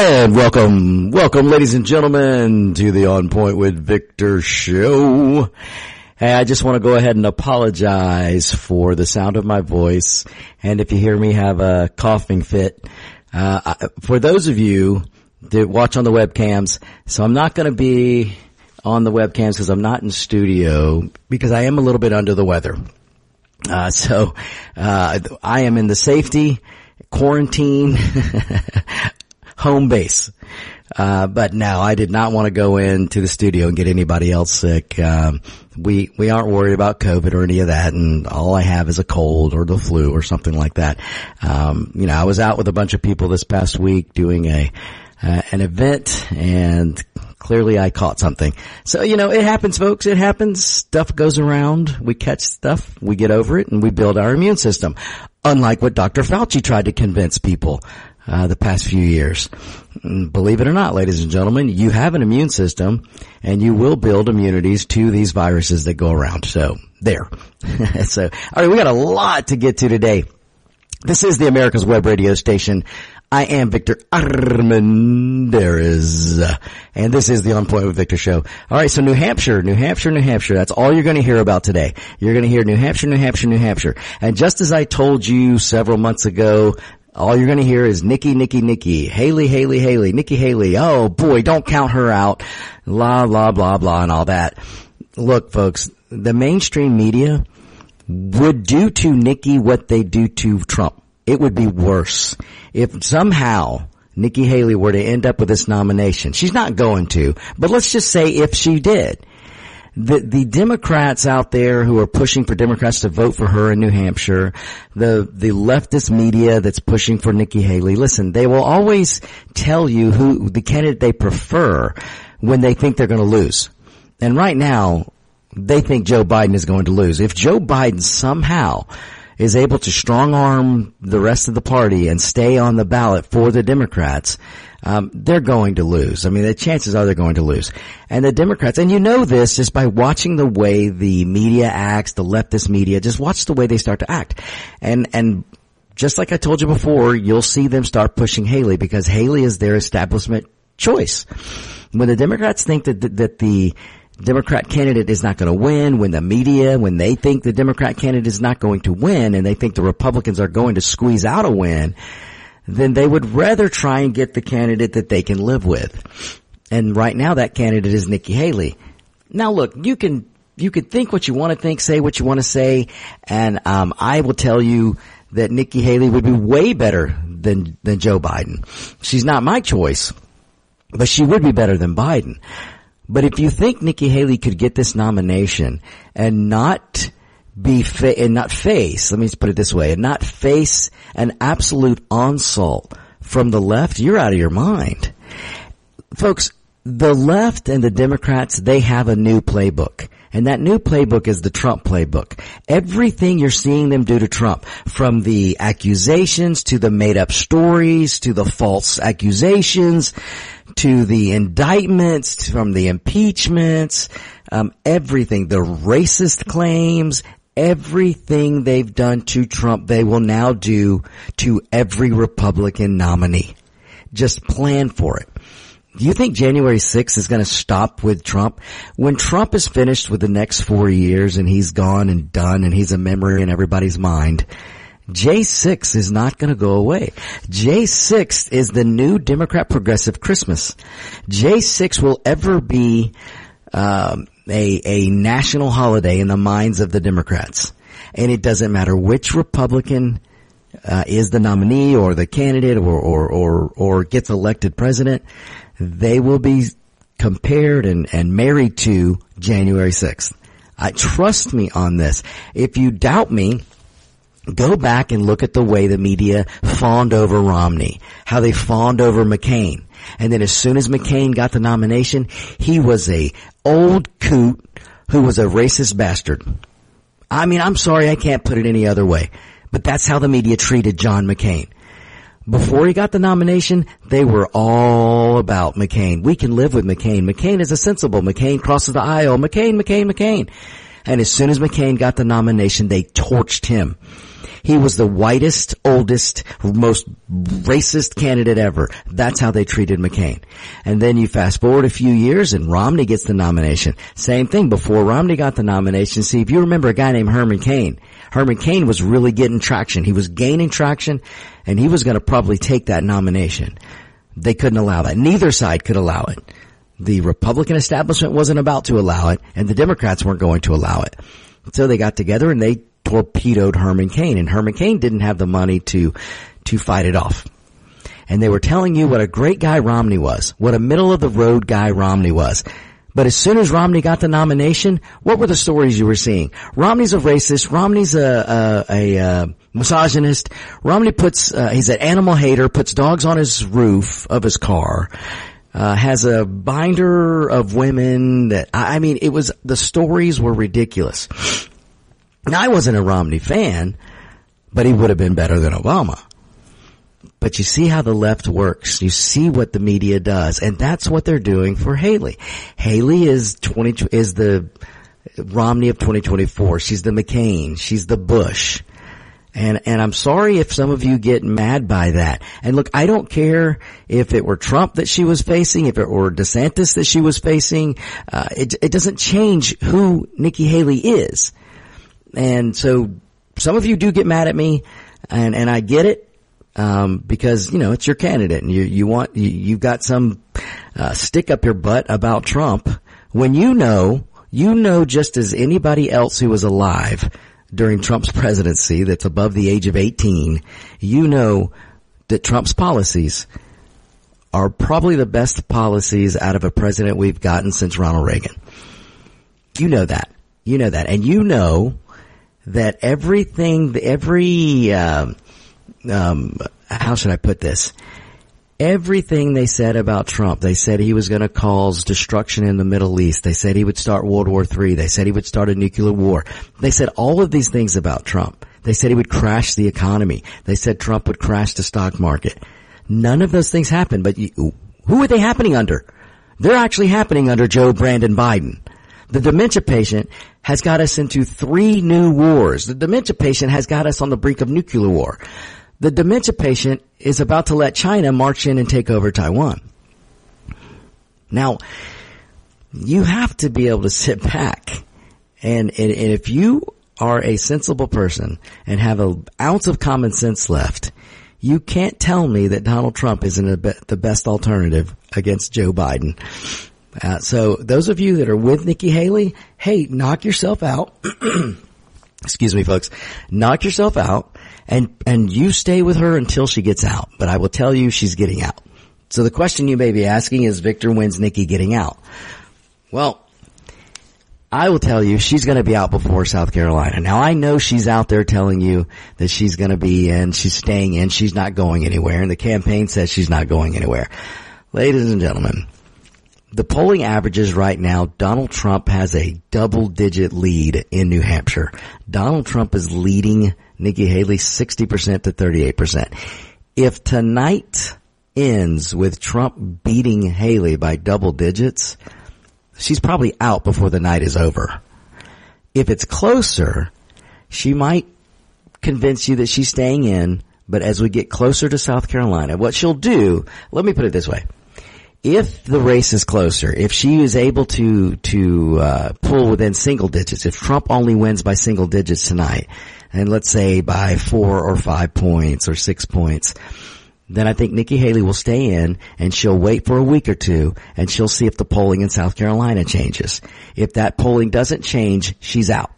And welcome, welcome ladies and gentlemen to the On Point with Victor show. Hey, I just want to go ahead and apologize for the sound of my voice. And if you hear me have a coughing fit, uh, for those of you that watch on the webcams, so I'm not going to be on the webcams because I'm not in studio because I am a little bit under the weather. Uh, so, uh, I am in the safety quarantine home base. Uh, but no, I did not want to go into the studio and get anybody else sick. Um, we, we aren't worried about COVID or any of that. And all I have is a cold or the flu or something like that. Um, you know, I was out with a bunch of people this past week doing a, uh, an event and clearly I caught something. So, you know, it happens folks. It happens. Stuff goes around. We catch stuff. We get over it and we build our immune system. Unlike what Dr. Fauci tried to convince people uh, the past few years. Mm, believe it or not, ladies and gentlemen, you have an immune system and you will build immunities to these viruses that go around. So there. so, all right, we got a lot to get to today. This is the America's Web Radio Station. I am Victor Armendariz, and this is the On Point with Victor show. All right, so New Hampshire, New Hampshire, New Hampshire. That's all you're going to hear about today. You're going to hear New Hampshire, New Hampshire, New Hampshire. And just as I told you several months ago, all you're going to hear is Nikki, Nikki, Nikki, Haley, Haley, Haley, Nikki Haley. Oh boy, don't count her out. Blah, blah, blah, blah, and all that. Look, folks, the mainstream media would do to Nikki what they do to Trump. It would be worse. If somehow Nikki Haley were to end up with this nomination, she's not going to, but let's just say if she did, the the Democrats out there who are pushing for Democrats to vote for her in New Hampshire, the the leftist media that's pushing for Nikki Haley, listen, they will always tell you who the candidate they prefer when they think they're going to lose. And right now, they think Joe Biden is going to lose. If Joe Biden somehow is able to strong arm the rest of the party and stay on the ballot for the Democrats, um, they're going to lose. I mean, the chances are they're going to lose. And the Democrats, and you know this just by watching the way the media acts, the leftist media, just watch the way they start to act. And, and just like I told you before, you'll see them start pushing Haley because Haley is their establishment choice. When the Democrats think that, that, that the Democrat candidate is not going to win, when the media, when they think the Democrat candidate is not going to win and they think the Republicans are going to squeeze out a win, then they would rather try and get the candidate that they can live with. And right now that candidate is Nikki Haley. Now look, you can, you can think what you want to think, say what you want to say, and um, I will tell you that Nikki Haley would be way better than than Joe Biden. She's not my choice, but she would be better than Biden. But if you think Nikki Haley could get this nomination and not be fa- and not face, let me just put it this way, and not face an absolute onslaught from the left, you're out of your mind. Folks, the left and the Democrats, they have a new playbook. And that new playbook is the Trump playbook. Everything you're seeing them do to Trump, from the accusations to the made up stories to the false accusations to the indictments from the impeachments, um, everything, the racist claims, everything they've done to Trump, they will now do to every Republican nominee. Just plan for it. Do you think January 6th is going to stop with Trump? When Trump is finished with the next four years and he's gone and done and he's a memory in everybody's mind, J6 is not going to go away. J6 is the new Democrat progressive Christmas. J6 will ever be um, a, a national holiday in the minds of the Democrats. And it doesn't matter which Republican uh, is the nominee or the candidate or, or, or, or gets elected president, they will be compared and, and married to January 6th. I trust me on this. If you doubt me, go back and look at the way the media fawned over Romney, how they fawned over McCain, And then as soon as McCain got the nomination, he was a old coot who was a racist bastard. I mean, I'm sorry, I can't put it any other way, but that's how the media treated John McCain. Before he got the nomination, they were all about McCain. We can live with McCain. McCain is a sensible. McCain crosses the aisle. McCain, McCain, McCain. And as soon as McCain got the nomination, they torched him. He was the whitest, oldest, most racist candidate ever. That's how they treated McCain. And then you fast forward a few years and Romney gets the nomination. Same thing before Romney got the nomination. See, if you remember a guy named Herman Cain, Herman Cain was really getting traction. He was gaining traction and he was going to probably take that nomination. They couldn't allow that. Neither side could allow it. The Republican establishment wasn't about to allow it and the Democrats weren't going to allow it. So they got together and they torpedoed Herman Cain and Herman Cain didn't have the money to, to fight it off. And they were telling you what a great guy Romney was, what a middle of the road guy Romney was. But as soon as Romney got the nomination, what were the stories you were seeing? Romney's a racist. Romney's a, a, a, a misogynist. Romney puts, uh, he's an animal hater, puts dogs on his roof of his car. Uh, has a binder of women that, I mean, it was, the stories were ridiculous. Now, I wasn't a Romney fan, but he would have been better than Obama. But you see how the left works. You see what the media does. And that's what they're doing for Haley. Haley is 20, is the Romney of 2024. She's the McCain. She's the Bush. And, and I'm sorry if some of you get mad by that. And look, I don't care if it were Trump that she was facing, if it were DeSantis that she was facing. Uh, it, it doesn't change who Nikki Haley is. And so some of you do get mad at me and, and I get it. Um, because you know it's your candidate, and you you want you, you've got some uh, stick up your butt about Trump when you know you know just as anybody else who was alive during Trump's presidency that's above the age of 18, you know that Trump's policies are probably the best policies out of a president we've gotten since Ronald Reagan. You know that. You know that. And you know that everything, every, uh, um, how should I put this? Everything they said about Trump, they said he was going to cause destruction in the Middle East. They said he would start World War III. They said he would start a nuclear war. They said all of these things about Trump. They said he would crash the economy. They said Trump would crash the stock market. None of those things happened, but you, who are they happening under? They're actually happening under Joe Brandon Biden. The dementia patient has got us into three new wars. The dementia patient has got us on the brink of nuclear war. The dementia patient is about to let China march in and take over Taiwan. Now, you have to be able to sit back and, and, and if you are a sensible person and have an ounce of common sense left, you can't tell me that Donald Trump isn't be- the best alternative against Joe Biden. Uh, so those of you that are with Nikki Haley, hey, knock yourself out. Excuse me, folks. Knock yourself out and, and you stay with her until she gets out. But I will tell you she's getting out. So the question you may be asking is Victor when's Nikki getting out? Well, I will tell you she's going to be out before South Carolina. Now I know she's out there telling you that she's going to be in, she's staying in, she's not going anywhere, and the campaign says she's not going anywhere. Ladies and gentlemen, the polling averages right now, Donald Trump has a double digit lead in New Hampshire. Donald Trump is leading Nikki Haley 60% to 38%. If tonight ends with Trump beating Haley by double digits, she's probably out before the night is over. If it's closer, she might convince you that she's staying in, but as we get closer to South Carolina, what she'll do, let me put it this way. If the race is closer, if she is able to, to, uh, pull within single digits, if Trump only wins by single digits tonight, and let's say by four or five points or six points, then I think Nikki Haley will stay in and she'll wait for a week or two and she'll see if the polling in South Carolina changes. If that polling doesn't change, she's out.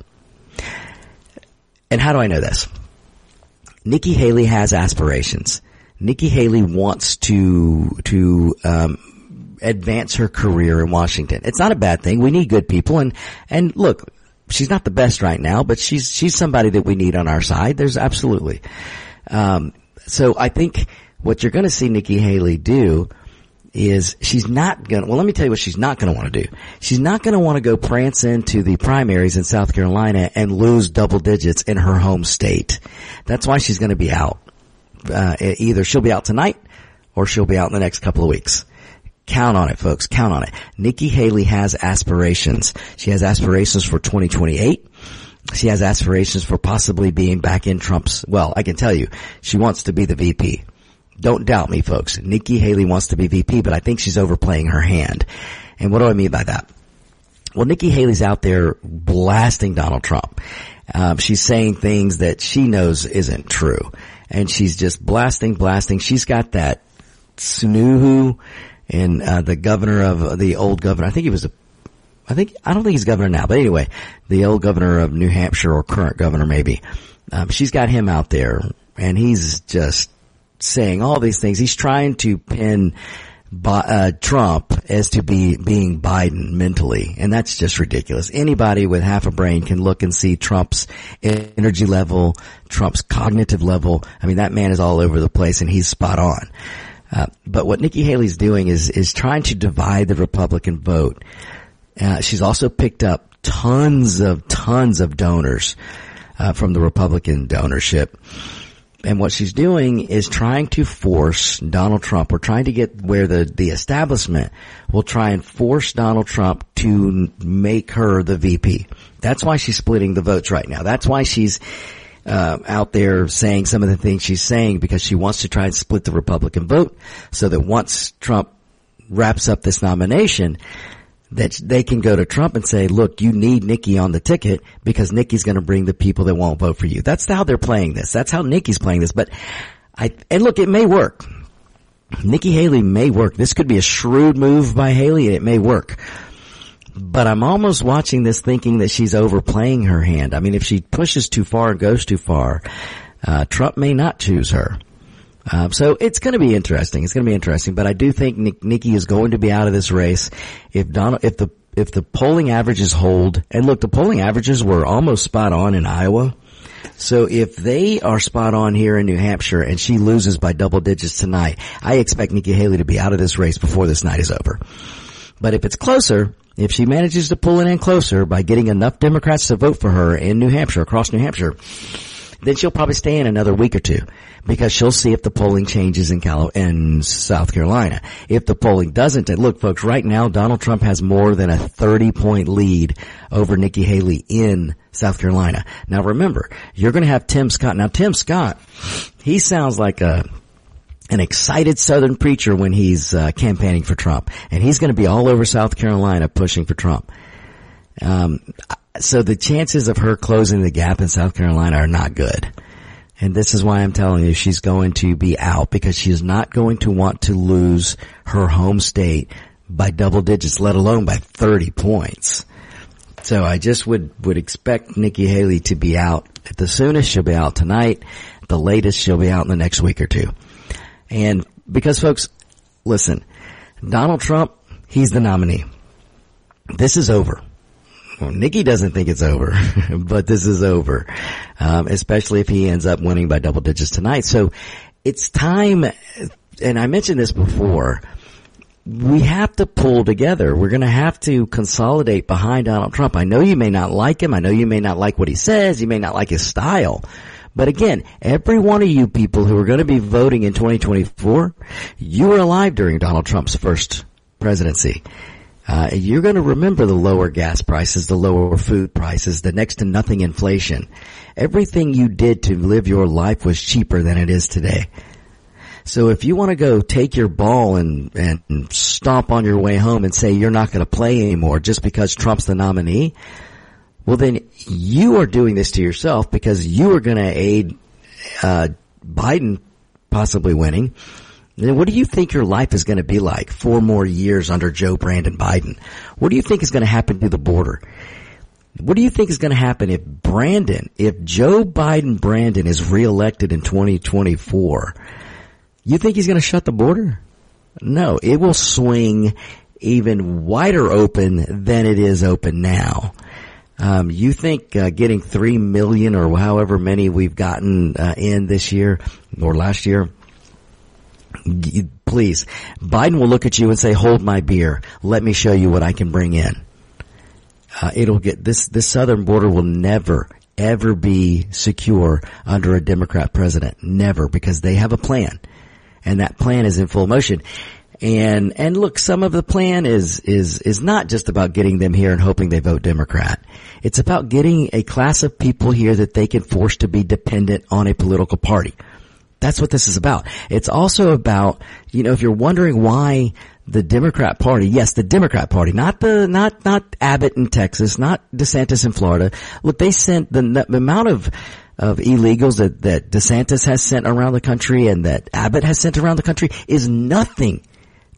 And how do I know this? Nikki Haley has aspirations. Nikki Haley wants to to um, advance her career in Washington. It's not a bad thing. We need good people, and and look, she's not the best right now, but she's she's somebody that we need on our side. There's absolutely. Um, so I think what you're going to see Nikki Haley do is she's not gonna, well let me tell you what she's not gonna want to do. She's not gonna want to go prance into the primaries in South Carolina and lose double digits in her home state. That's why she's gonna be out. Uh, either she'll be out tonight or she'll be out in the next couple of weeks. Count on it, folks. Count on it. Nikki Haley has aspirations. She has aspirations for 2028. She has aspirations for possibly being back in Trump's, well, I can tell you, she wants to be the VP. Don't doubt me, folks. Nikki Haley wants to be VP, but I think she's overplaying her hand. And what do I mean by that? Well, Nikki Haley's out there blasting Donald Trump. Um, she's saying things that she knows isn't true, and she's just blasting, blasting. She's got that Sununu and uh, the governor of the old governor. I think he was a. I think I don't think he's governor now, but anyway, the old governor of New Hampshire or current governor maybe. Um, she's got him out there, and he's just saying all these things. He's trying to pin uh, Trump as to be being Biden mentally, and that's just ridiculous. Anybody with half a brain can look and see Trump's energy level, Trump's cognitive level. I mean, that man is all over the place, and he's spot on. Uh, but what Nikki Haley's doing is is trying to divide the Republican vote. Uh, she's also picked up tons of tons of donors uh, from the Republican donorship. And what she's doing is trying to force Donald Trump, or trying to get where the, the establishment will try and force Donald Trump to make her the VP. That's why she's splitting the votes right now. That's why she's uh, out there saying some of the things she's saying because she wants to try and split the Republican vote so that once Trump wraps up this nomination, that they can go to Trump and say, look, you need Nikki on the ticket because Nikki's going to bring the people that won't vote for you. That's how they're playing this. That's how Nikki's playing this. But I, and look, it may work. Nikki Haley may work. This could be a shrewd move by Haley. And it may work. But I'm almost watching this thinking that she's overplaying her hand. I mean, if she pushes too far and goes too far, uh, Trump may not choose her. Um, so it's going to be interesting. It's going to be interesting, but I do think Nick, Nikki is going to be out of this race if Donald, if the if the polling averages hold. And look, the polling averages were almost spot on in Iowa. So if they are spot on here in New Hampshire and she loses by double digits tonight, I expect Nikki Haley to be out of this race before this night is over. But if it's closer, if she manages to pull it in closer by getting enough Democrats to vote for her in New Hampshire, across New Hampshire, then she'll probably stay in another week or two because she'll see if the polling changes in in South Carolina. If the polling doesn't, look folks, right now Donald Trump has more than a 30 point lead over Nikki Haley in South Carolina. Now remember, you're going to have Tim Scott. Now Tim Scott, he sounds like a an excited Southern preacher when he's uh, campaigning for Trump, and he's going to be all over South Carolina pushing for Trump. Um, so the chances of her closing the gap in South Carolina are not good. And this is why I'm telling you she's going to be out because she's not going to want to lose her home state by double digits, let alone by 30 points. So I just would, would expect Nikki Haley to be out at the soonest. She'll be out tonight. The latest she'll be out in the next week or two. And because folks, listen, Donald Trump, he's the nominee. This is over. Well, Nikki doesn't think it's over, but this is over, um, especially if he ends up winning by double digits tonight. So it's time, and I mentioned this before. We have to pull together. We're going to have to consolidate behind Donald Trump. I know you may not like him. I know you may not like what he says. You may not like his style. But again, every one of you people who are going to be voting in 2024, you were alive during Donald Trump's first presidency. Uh, you're going to remember the lower gas prices, the lower food prices, the next to nothing inflation. Everything you did to live your life was cheaper than it is today. So if you want to go take your ball and, and stomp on your way home and say you're not going to play anymore just because Trump's the nominee, well then you are doing this to yourself because you are going to aid, uh, Biden possibly winning then what do you think your life is going to be like four more years under Joe Brandon Biden? What do you think is going to happen to the border? What do you think is going to happen if Brandon, if Joe Biden Brandon is reelected in 2024? You think he's going to shut the border? No, it will swing even wider open than it is open now. Um, you think uh, getting three million or however many we've gotten uh, in this year or last year, please. Biden will look at you and say, hold my beer. Let me show you what I can bring in. Uh, it'll get this, this southern border will never, ever be secure under a Democrat president. Never, because they have a plan. And that plan is in full motion. And, and look, some of the plan is, is, is not just about getting them here and hoping they vote Democrat. It's about getting a class of people here that they can force to be dependent on a political party. That's what this is about. It's also about, you know, if you're wondering why the Democrat Party, yes, the Democrat Party, not the, not, not Abbott in Texas, not DeSantis in Florida. Look, they sent the, the amount of, of illegals that, that DeSantis has sent around the country and that Abbott has sent around the country is nothing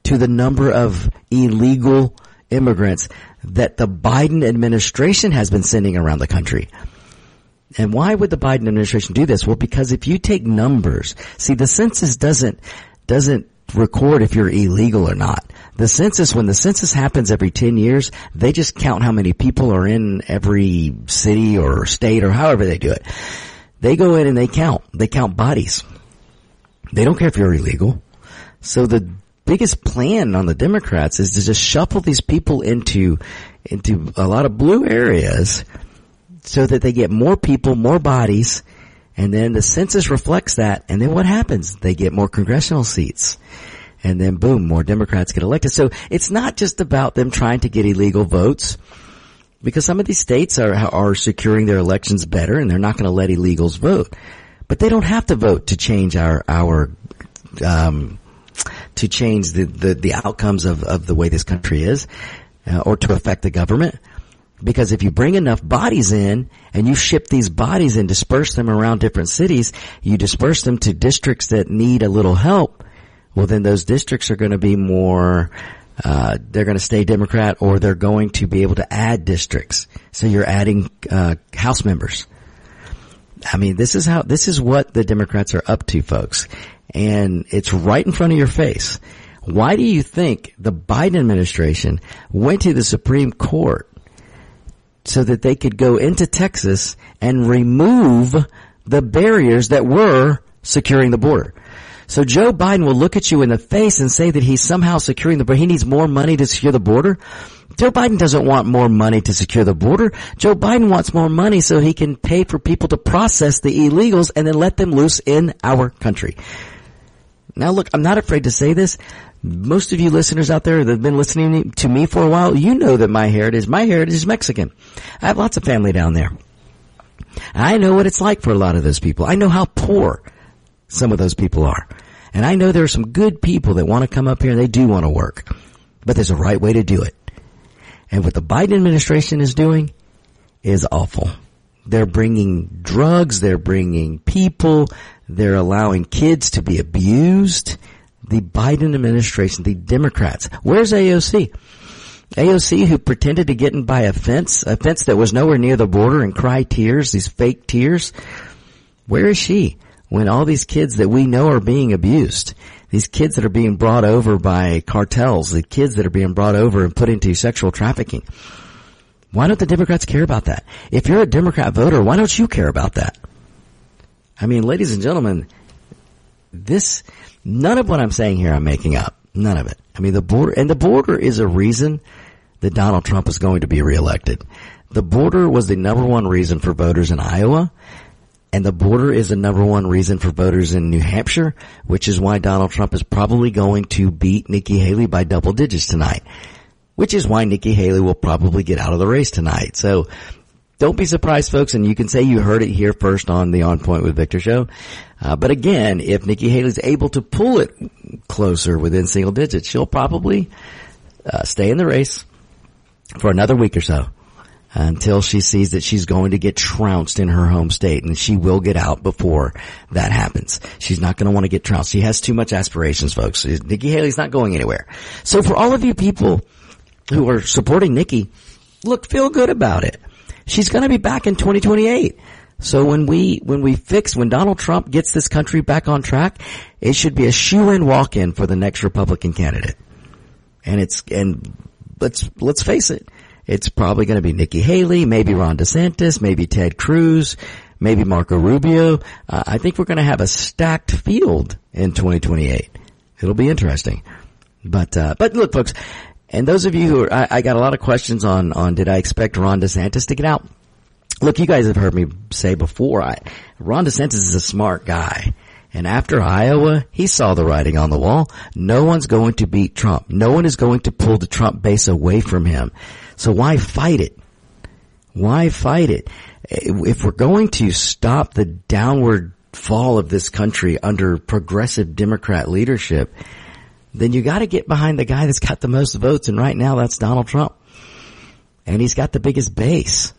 to the number of illegal immigrants that the Biden administration has been sending around the country. And why would the Biden administration do this? Well, because if you take numbers, see the census doesn't, doesn't record if you're illegal or not. The census, when the census happens every 10 years, they just count how many people are in every city or state or however they do it. They go in and they count. They count bodies. They don't care if you're illegal. So the biggest plan on the Democrats is to just shuffle these people into into a lot of blue areas so that they get more people, more bodies, and then the census reflects that, and then what happens? They get more congressional seats. And then boom, more Democrats get elected. So it's not just about them trying to get illegal votes because some of these states are, are securing their elections better and they're not going to let illegals vote. But they don't have to vote to change our, our, um, to change the, the, the outcomes of, of the way this country is, uh, or to affect the government. Because if you bring enough bodies in and you ship these bodies and disperse them around different cities, you disperse them to districts that need a little help, well then those districts are going to be more, uh, they're going to stay Democrat or they're going to be able to add districts. So you're adding, uh, House members. I mean, this is how, this is what the Democrats are up to, folks and it's right in front of your face. Why do you think the Biden administration went to the Supreme Court so that they could go into Texas and remove the barriers that were securing the border? So Joe Biden will look at you in the face and say that he's somehow securing the border. He needs more money to secure the border. Joe Biden doesn't want more money to secure the border. Joe Biden wants more money so he can pay for people to process the illegals and then let them loose in our country. Now look, I'm not afraid to say this. Most of you listeners out there that have been listening to me for a while, you know that my heritage, my heritage is Mexican. I have lots of family down there. I know what it's like for a lot of those people. I know how poor some of those people are. And I know there are some good people that want to come up here and they do want to work. But there's a right way to do it. And what the Biden administration is doing is awful. They're bringing drugs, they're bringing people, they're allowing kids to be abused. The Biden administration, the Democrats. Where's AOC? AOC who pretended to get in by a fence, a fence that was nowhere near the border and cry tears, these fake tears. Where is she when all these kids that we know are being abused? These kids that are being brought over by cartels, the kids that are being brought over and put into sexual trafficking. Why don't the Democrats care about that? If you're a Democrat voter, why don't you care about that? I mean, ladies and gentlemen, this, none of what I'm saying here I'm making up. None of it. I mean, the border, and the border is a reason that Donald Trump is going to be reelected. The border was the number one reason for voters in Iowa, and the border is the number one reason for voters in New Hampshire, which is why Donald Trump is probably going to beat Nikki Haley by double digits tonight. Which is why Nikki Haley will probably get out of the race tonight. So don't be surprised, folks, and you can say you heard it here first on the On Point with Victor show. Uh, but again, if Nikki Haley's able to pull it closer within single digits, she'll probably uh, stay in the race for another week or so until she sees that she's going to get trounced in her home state and she will get out before that happens. She's not going to want to get trounced. She has too much aspirations, folks. Nikki Haley's not going anywhere. So for all of you people who are supporting Nikki, look, feel good about it. She's going to be back in 2028. So when we, when we fix, when Donald Trump gets this country back on track, it should be a shoe-in walk-in for the next Republican candidate. And it's, and let's, let's face it, it's probably going to be Nikki Haley, maybe Ron DeSantis, maybe Ted Cruz, maybe Marco Rubio. Uh, I think we're going to have a stacked field in 2028. It'll be interesting. But, uh, but look folks, and those of you who are, I, I got a lot of questions on, on did I expect Ron DeSantis to get out? Look, you guys have heard me say before, I, Ron DeSantis is a smart guy. And after Iowa, he saw the writing on the wall. No one's going to beat Trump. No one is going to pull the Trump base away from him. So why fight it? Why fight it? Eh, if we're going to stop the downward fall of this country under progressive Democrat leadership, then you gotta get behind the guy that's got the most votes and right now that's Donald Trump. And he's got the biggest base.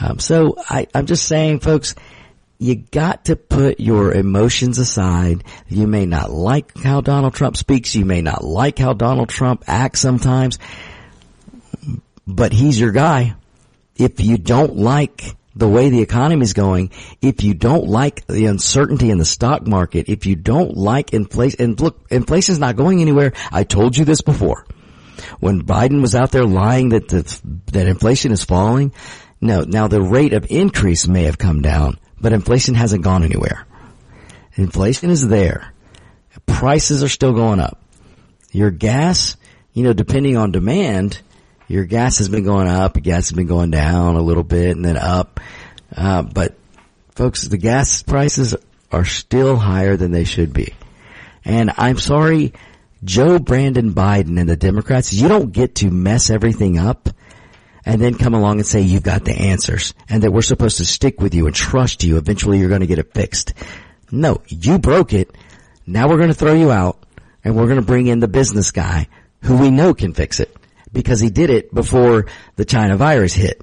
Um, so I, I'm just saying folks, you got to put your emotions aside. You may not like how Donald Trump speaks. You may not like how Donald Trump acts sometimes, but he's your guy. If you don't like the way the economy is going, if you don't like the uncertainty in the stock market, if you don't like inflation, and look, inflation's not going anywhere. I told you this before. When Biden was out there lying that the, that inflation is falling, no, now the rate of increase may have come down, but inflation hasn't gone anywhere. Inflation is there. Prices are still going up. Your gas, you know, depending on demand, your gas has been going up, your gas has been going down a little bit and then up. Uh, but folks, the gas prices are still higher than they should be. And I'm sorry, Joe Brandon Biden and the Democrats, you don't get to mess everything up and then come along and say you've got the answers and that we're supposed to stick with you and trust you. Eventually you're going to get it fixed. No, you broke it. Now we're going to throw you out and we're going to bring in the business guy who we know can fix it because he did it before the China virus hit.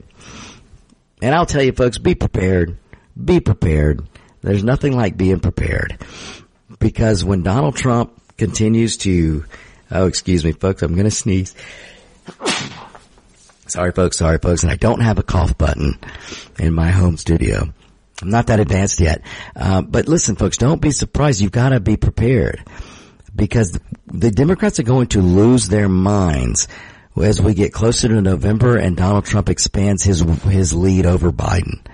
And I'll tell you folks, be prepared. Be prepared. There's nothing like being prepared. Because when Donald Trump continues to, oh excuse me folks, I'm gonna sneeze. sorry folks, sorry folks, and I don't have a cough button in my home studio. I'm not that advanced yet. Uh, but listen folks, don't be surprised. You've gotta be prepared. Because the Democrats are going to lose their minds as we get closer to November and Donald Trump expands his his lead over Biden.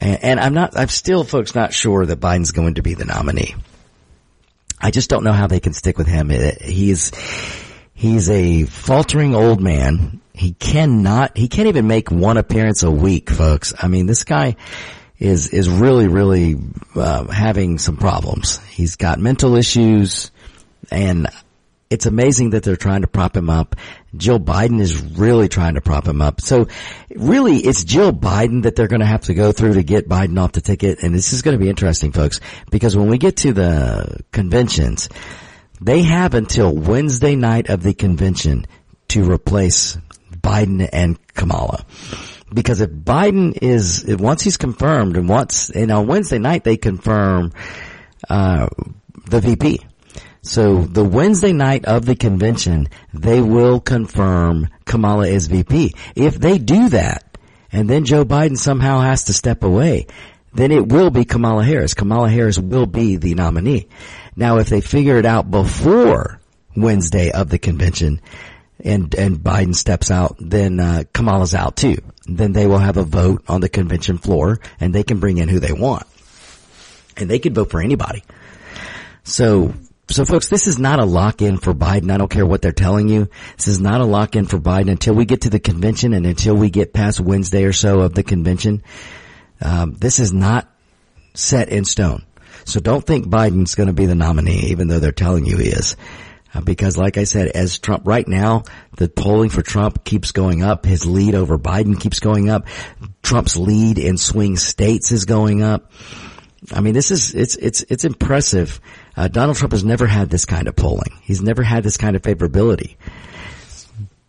And, I'm not, I'm still, folks, not sure that Biden's going to be the nominee. I just don't know how they can stick with him. He's he's a faltering old man. He cannot, he can't even make one appearance a week, folks. I mean, this guy is is really, really uh, having some problems. He's got mental issues, and it's amazing that they're trying to prop him up. Jill Biden is really trying to prop him up. So really it's Jill Biden that they're going to have to go through to get Biden off the ticket. And this is going to be interesting folks because when we get to the conventions, they have until Wednesday night of the convention to replace Biden and Kamala. Because if Biden is, once he's confirmed and once, and on Wednesday night they confirm, uh, the VP. So the Wednesday night of the convention, they will confirm Kamala as VP. If they do that, and then Joe Biden somehow has to step away, then it will be Kamala Harris. Kamala Harris will be the nominee. Now if they figure it out before Wednesday of the convention, and and Biden steps out, then uh, Kamala's out too. Then they will have a vote on the convention floor, and they can bring in who they want, and they could vote for anybody. So so folks, this is not a lock-in for Biden. I don't care what they're telling you. This is not a lock-in for Biden until we get to the convention and until we get past Wednesday or so of the convention. Um, this is not set in stone. So don't think Biden's going to be the nominee, even though they're telling you he is. Uh, because like I said, as Trump, right now, the polling for Trump keeps going up. His lead over Biden keeps going up. Trump's lead in swing states is going up. I mean, this is, it's, it's, it's impressive uh, Donald Trump has never had this kind of polling. He's never had this kind of favorability.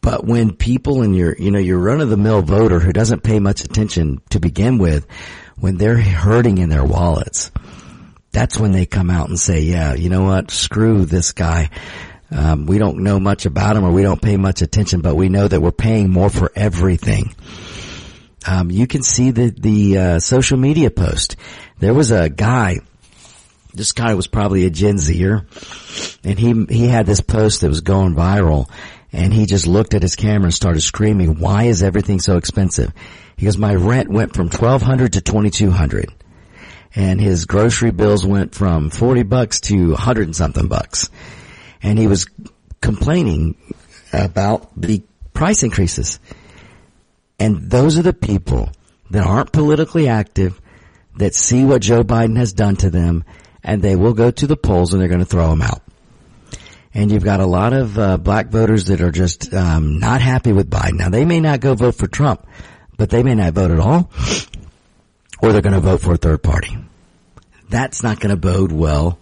But when people in your, you know, your run of the mill voter who doesn't pay much attention to begin with, when they're hurting in their wallets, that's when they come out and say, yeah, you know what? Screw this guy. Um, we don't know much about him or we don't pay much attention, but we know that we're paying more for everything. Um, you can see the, the, uh, social media post. There was a guy this guy was probably a Gen Zer and he, he had this post that was going viral and he just looked at his camera and started screaming, why is everything so expensive? He goes, my rent went from 1200 to 2200 and his grocery bills went from 40 bucks to 100 and something bucks. And he was complaining about the price increases. And those are the people that aren't politically active, that see what Joe Biden has done to them, and they will go to the polls and they're going to throw them out. And you've got a lot of uh, black voters that are just um, not happy with Biden. Now they may not go vote for Trump, but they may not vote at all, or they're going to vote for a third party. That's not going to bode well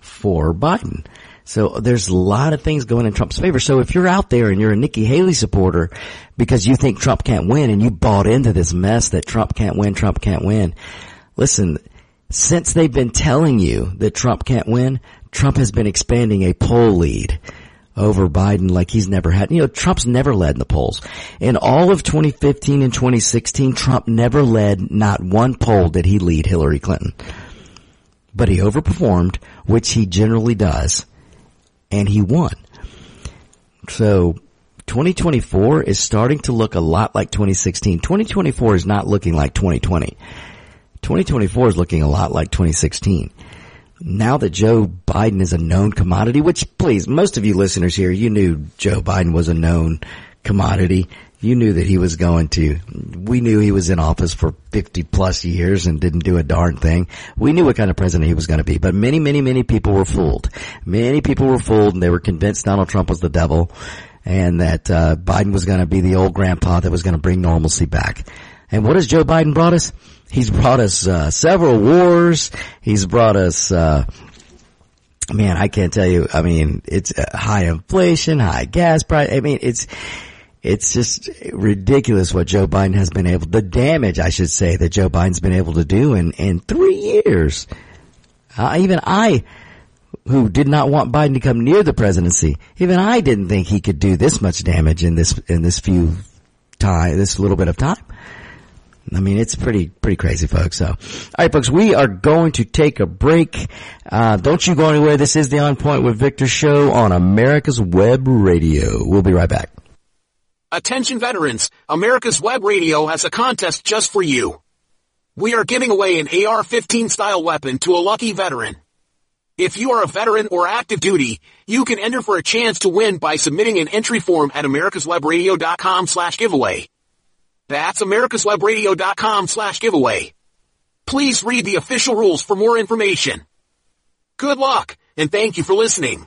for Biden. So there's a lot of things going in Trump's favor. So if you're out there and you're a Nikki Haley supporter because you think Trump can't win and you bought into this mess that Trump can't win, Trump can't win, listen, since they've been telling you that Trump can't win, Trump has been expanding a poll lead over Biden like he's never had. You know, Trump's never led in the polls. In all of 2015 and 2016, Trump never led, not one poll did he lead Hillary Clinton. But he overperformed, which he generally does and he won. So 2024 is starting to look a lot like 2016. 2024 is not looking like 2020. 2024 is looking a lot like 2016. Now that Joe Biden is a known commodity, which please, most of you listeners here, you knew Joe Biden was a known commodity you knew that he was going to, we knew he was in office for 50 plus years and didn't do a darn thing. We knew what kind of president he was going to be, but many, many, many people were fooled. Many people were fooled and they were convinced Donald Trump was the devil and that, uh, Biden was going to be the old grandpa that was going to bring normalcy back. And what has Joe Biden brought us? He's brought us, uh, several wars. He's brought us, uh, man, I can't tell you. I mean, it's uh, high inflation, high gas price. I mean, it's, it's just ridiculous what Joe Biden has been able, the damage, I should say, that Joe Biden's been able to do in, in three years. Uh, even I, who did not want Biden to come near the presidency, even I didn't think he could do this much damage in this, in this few time, this little bit of time. I mean, it's pretty, pretty crazy, folks. So, all right, folks, we are going to take a break. Uh, don't you go anywhere. This is the On Point with Victor show on America's Web Radio. We'll be right back. Attention veterans, America's Web Radio has a contest just for you. We are giving away an AR-15 style weapon to a lucky veteran. If you are a veteran or active duty, you can enter for a chance to win by submitting an entry form at americaswebradio.com slash giveaway. That's americaswebradio.com slash giveaway. Please read the official rules for more information. Good luck, and thank you for listening.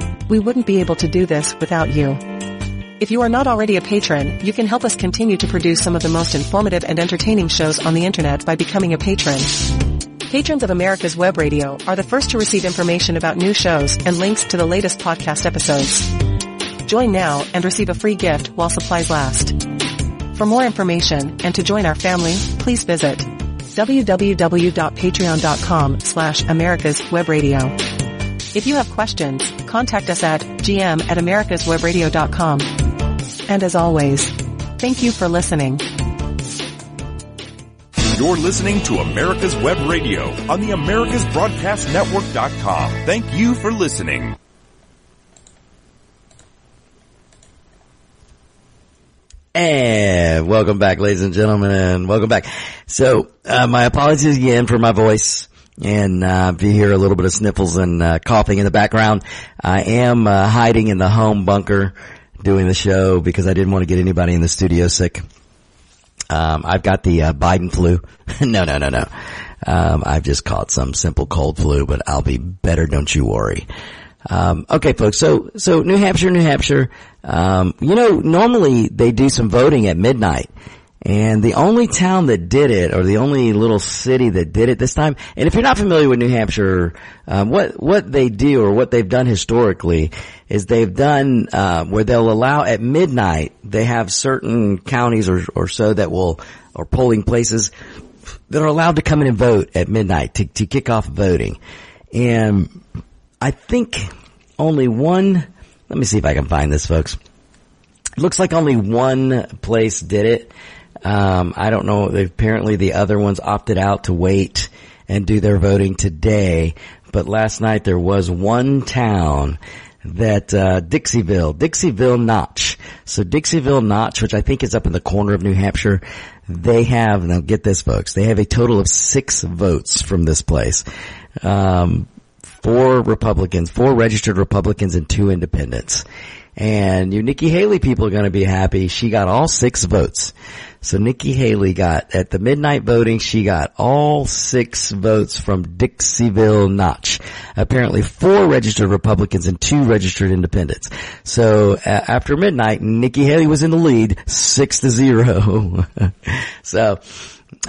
We wouldn't be able to do this without you. If you are not already a patron, you can help us continue to produce some of the most informative and entertaining shows on the internet by becoming a patron. Patrons of America's Web Radio are the first to receive information about new shows and links to the latest podcast episodes. Join now and receive a free gift while supplies last. For more information and to join our family, please visit www.patreon.com slash America's Web Radio. If you have questions, contact us at gm at americaswebradio.com. And as always, thank you for listening. You're listening to America's Web Radio on the AmericasBroadcastNetwork.com. Thank you for listening. And welcome back, ladies and gentlemen, and welcome back. So, uh, my apologies again for my voice. And uh, if you hear a little bit of sniffles and uh, coughing in the background, I am uh, hiding in the home bunker doing the show because I didn't want to get anybody in the studio sick. Um, I've got the uh, Biden flu. no, no, no, no. Um, I've just caught some simple cold flu, but I'll be better. Don't you worry. Um, okay, folks. So, so New Hampshire, New Hampshire. Um, you know, normally they do some voting at midnight. And the only town that did it, or the only little city that did it this time, and if you're not familiar with New Hampshire, um, what what they do or what they've done historically is they've done uh, where they'll allow at midnight. They have certain counties or or so that will or polling places that are allowed to come in and vote at midnight to to kick off voting. And I think only one, let me see if I can find this folks. Looks like only one place did it. Um, I don't know. Apparently the other ones opted out to wait and do their voting today. But last night there was one town that uh, Dixieville, Dixieville Notch. So Dixieville Notch, which I think is up in the corner of New Hampshire, they have now get this, folks. They have a total of six votes from this place. Um, four Republicans, four registered Republicans, and two independents. And you Nikki Haley people are going to be happy. She got all six votes. So Nikki Haley got, at the midnight voting, she got all six votes from Dixville Notch. Apparently four registered Republicans and two registered independents. So uh, after midnight, Nikki Haley was in the lead, six to zero. so,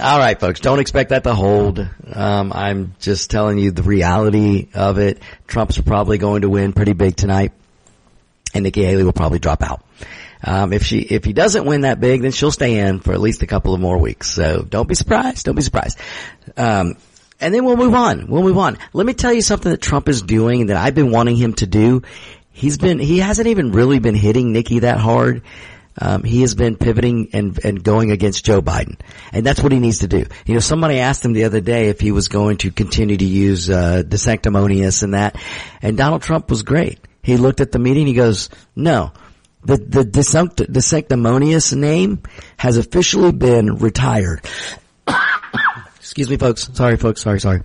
all right, folks, don't expect that to hold. Um, I'm just telling you the reality of it. Trump's probably going to win pretty big tonight, and Nikki Haley will probably drop out. Um, if she, if he doesn't win that big, then she'll stay in for at least a couple of more weeks. So don't be surprised. Don't be surprised. Um, and then we'll move on. We'll move on. Let me tell you something that Trump is doing that I've been wanting him to do. He's been, he hasn't even really been hitting Nikki that hard. Um, he has been pivoting and, and going against Joe Biden. And that's what he needs to do. You know, somebody asked him the other day if he was going to continue to use, uh, sanctimonious and that. And Donald Trump was great. He looked at the meeting, he goes, no, the, the, the sanctimonious name has officially been retired. Excuse me, folks. Sorry, folks. Sorry, sorry.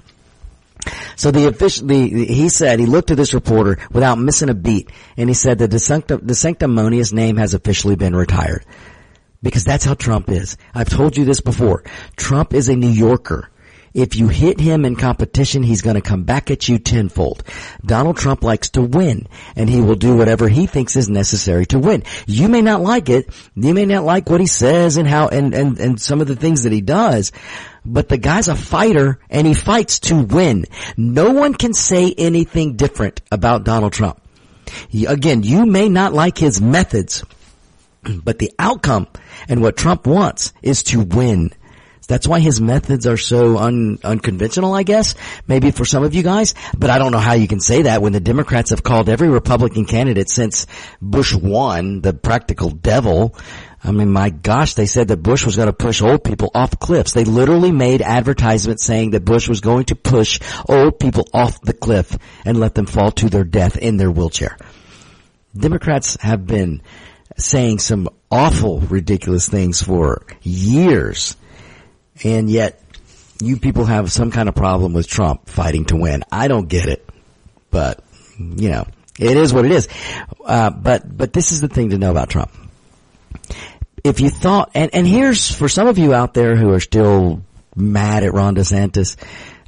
So the official, the, he said, he looked at this reporter without missing a beat, and he said that the, the sanctimonious name has officially been retired. Because that's how Trump is. I've told you this before. Trump is a New Yorker. If you hit him in competition, he's going to come back at you tenfold. Donald Trump likes to win, and he will do whatever he thinks is necessary to win. You may not like it. You may not like what he says and how, and, and, and some of the things that he does, but the guy's a fighter and he fights to win. No one can say anything different about Donald Trump. He, again, you may not like his methods, but the outcome and what Trump wants is to win. That's why his methods are so un, unconventional, I guess, maybe for some of you guys, but I don't know how you can say that when the Democrats have called every Republican candidate since Bush won the practical devil. I mean, my gosh, they said that Bush was going to push old people off cliffs. They literally made advertisements saying that Bush was going to push old people off the cliff and let them fall to their death in their wheelchair. Democrats have been saying some awful, ridiculous things for years and yet you people have some kind of problem with Trump fighting to win. I don't get it, but you know, it is what it is. Uh, but but this is the thing to know about Trump. If you thought, and and here's for some of you out there who are still mad at Ron DeSantis.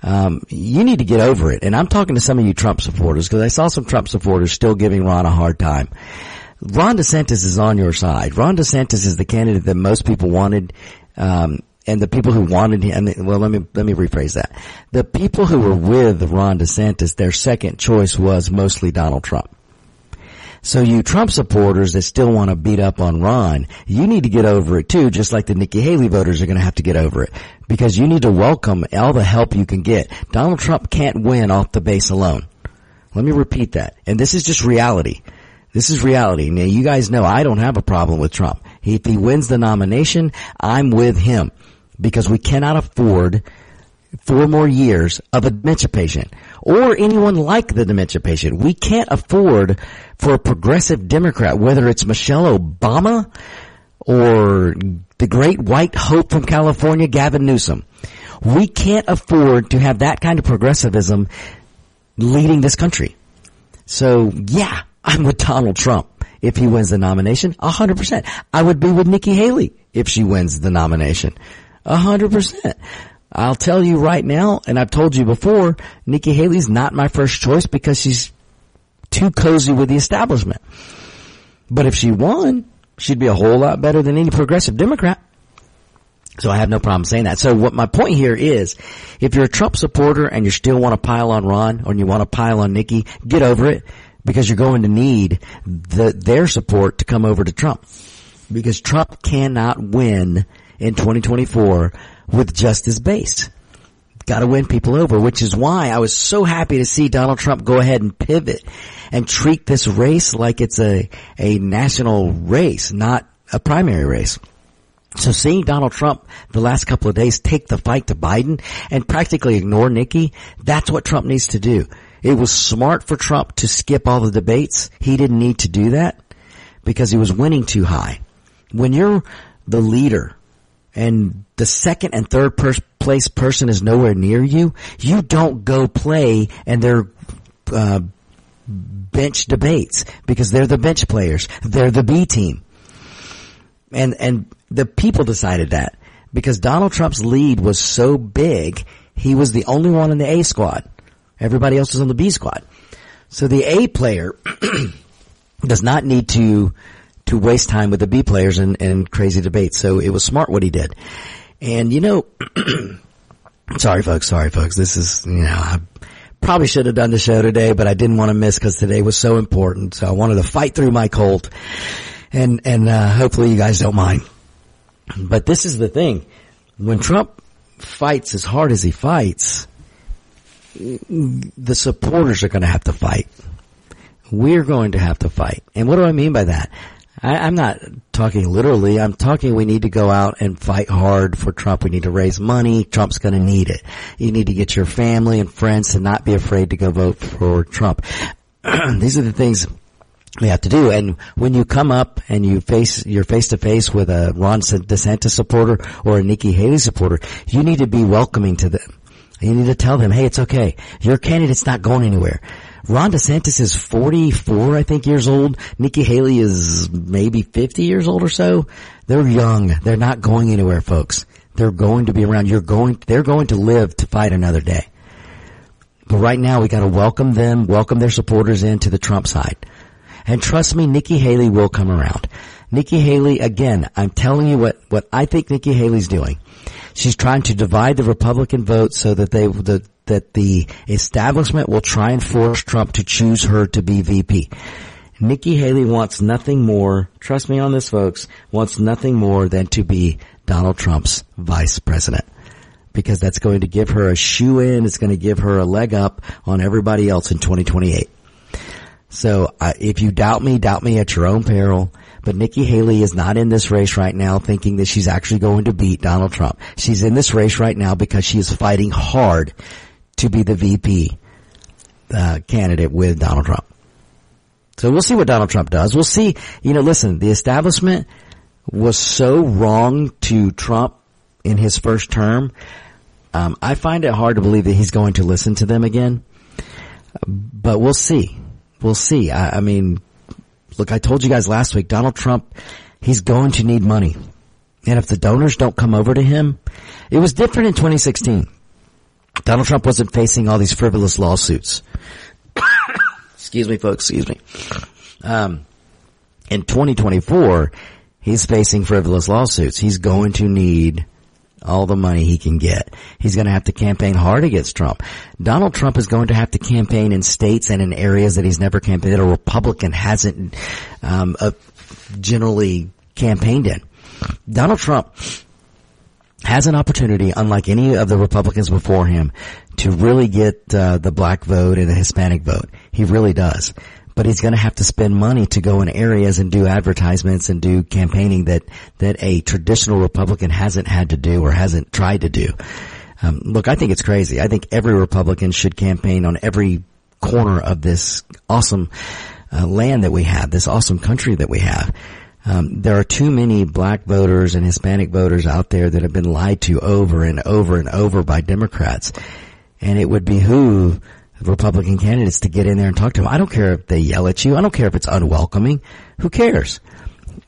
Um, you need to get over it. And I'm talking to some of you Trump supporters because I saw some Trump supporters still giving Ron a hard time. Ron DeSantis is on your side. Ron DeSantis is the candidate that most people wanted. Um, and the people who wanted him, well, let me, let me rephrase that. The people who were with Ron DeSantis, their second choice was mostly Donald Trump. So you Trump supporters that still want to beat up on Ron, you need to get over it too, just like the Nikki Haley voters are going to have to get over it. Because you need to welcome all the help you can get. Donald Trump can't win off the base alone. Let me repeat that. And this is just reality. This is reality. Now you guys know I don't have a problem with Trump. If he wins the nomination, I'm with him because we cannot afford four more years of a dementia patient or anyone like the dementia patient. We can't afford for a progressive Democrat, whether it's Michelle Obama or the great white hope from California, Gavin Newsom. We can't afford to have that kind of progressivism leading this country. So yeah, I'm with Donald Trump if he wins the nomination, 100%. I would be with Nikki Haley if she wins the nomination. A hundred percent. I'll tell you right now, and I've told you before, Nikki Haley's not my first choice because she's too cozy with the establishment. But if she won, she'd be a whole lot better than any progressive Democrat. So I have no problem saying that. So what my point here is, if you're a Trump supporter and you still want to pile on Ron or you want to pile on Nikki, get over it because you're going to need the, their support to come over to Trump. Because Trump cannot win in 2024 with justice based. got to win people over, which is why I was so happy to see Donald Trump go ahead and pivot and treat this race like it's a, a national race, not a primary race. So seeing Donald Trump the last couple of days take the fight to Biden and practically ignore Nikki, that's what Trump needs to do. It was smart for Trump to skip all the debates. He didn't need to do that because he was winning too high. When you're the leader and the second and third place person is nowhere near you, you don't go play and they're, uh, bench debates because they're the bench players. They're the B team. And, and the people decided that because Donald Trump's lead was so big, he was the only one in the A squad. Everybody else was on the B squad. So the A player does not need to to waste time with the B players and, and crazy debates. So it was smart what he did. And you know, sorry folks, sorry folks. This is, you know, I probably should have done the show today, but I didn't want to miss because today was so important. So I wanted to fight through my cold and, and, uh, hopefully you guys don't mind. But this is the thing. When Trump fights as hard as he fights, the supporters are going to have to fight. We're going to have to fight. And what do I mean by that? I, am not talking literally. I'm talking we need to go out and fight hard for Trump. We need to raise money. Trump's going to need it. You need to get your family and friends to not be afraid to go vote for Trump. These are the things we have to do. And when you come up and you face, you're face to face with a Ron DeSantis supporter or a Nikki Haley supporter, you need to be welcoming to them. You need to tell them, hey, it's okay. Your candidate's not going anywhere. Ron DeSantis is 44, I think, years old. Nikki Haley is maybe 50 years old or so. They're young. They're not going anywhere, folks. They're going to be around. You're going, they're going to live to fight another day. But right now we gotta welcome them, welcome their supporters into the Trump side. And trust me, Nikki Haley will come around. Nikki Haley, again, I'm telling you what, what I think Nikki Haley's doing. She's trying to divide the Republican vote so that they, the, that the establishment will try and force Trump to choose her to be VP. Nikki Haley wants nothing more, trust me on this folks, wants nothing more than to be Donald Trump's vice president. Because that's going to give her a shoe in, it's going to give her a leg up on everybody else in 2028. So uh, if you doubt me, doubt me at your own peril. But Nikki Haley is not in this race right now thinking that she's actually going to beat Donald Trump. She's in this race right now because she is fighting hard to be the VP uh, candidate with Donald Trump. So we'll see what Donald Trump does. We'll see. You know, listen, the establishment was so wrong to Trump in his first term. Um, I find it hard to believe that he's going to listen to them again. But we'll see. We'll see. I, I mean, look, I told you guys last week, Donald Trump, he's going to need money. And if the donors don't come over to him, it was different in 2016. Donald Trump wasn't facing all these frivolous lawsuits. excuse me, folks, excuse me. Um, in 2024, he's facing frivolous lawsuits. He's going to need all the money he can get. He's going to have to campaign hard against Trump. Donald Trump is going to have to campaign in states and in areas that he's never campaigned, that a Republican hasn't um, uh, generally campaigned in. Donald Trump has an opportunity, unlike any of the Republicans before him, to really get uh, the black vote and the Hispanic vote. He really does but he's going to have to spend money to go in areas and do advertisements and do campaigning that that a traditional Republican hasn't had to do or hasn't tried to do. Um, look, I think it's crazy. I think every Republican should campaign on every corner of this awesome uh, land that we have, this awesome country that we have. Um, there are too many black voters and Hispanic voters out there that have been lied to over and over and over by Democrats, and it would behoove Republican candidates to get in there and talk to them. I don't care if they yell at you. I don't care if it's unwelcoming. Who cares?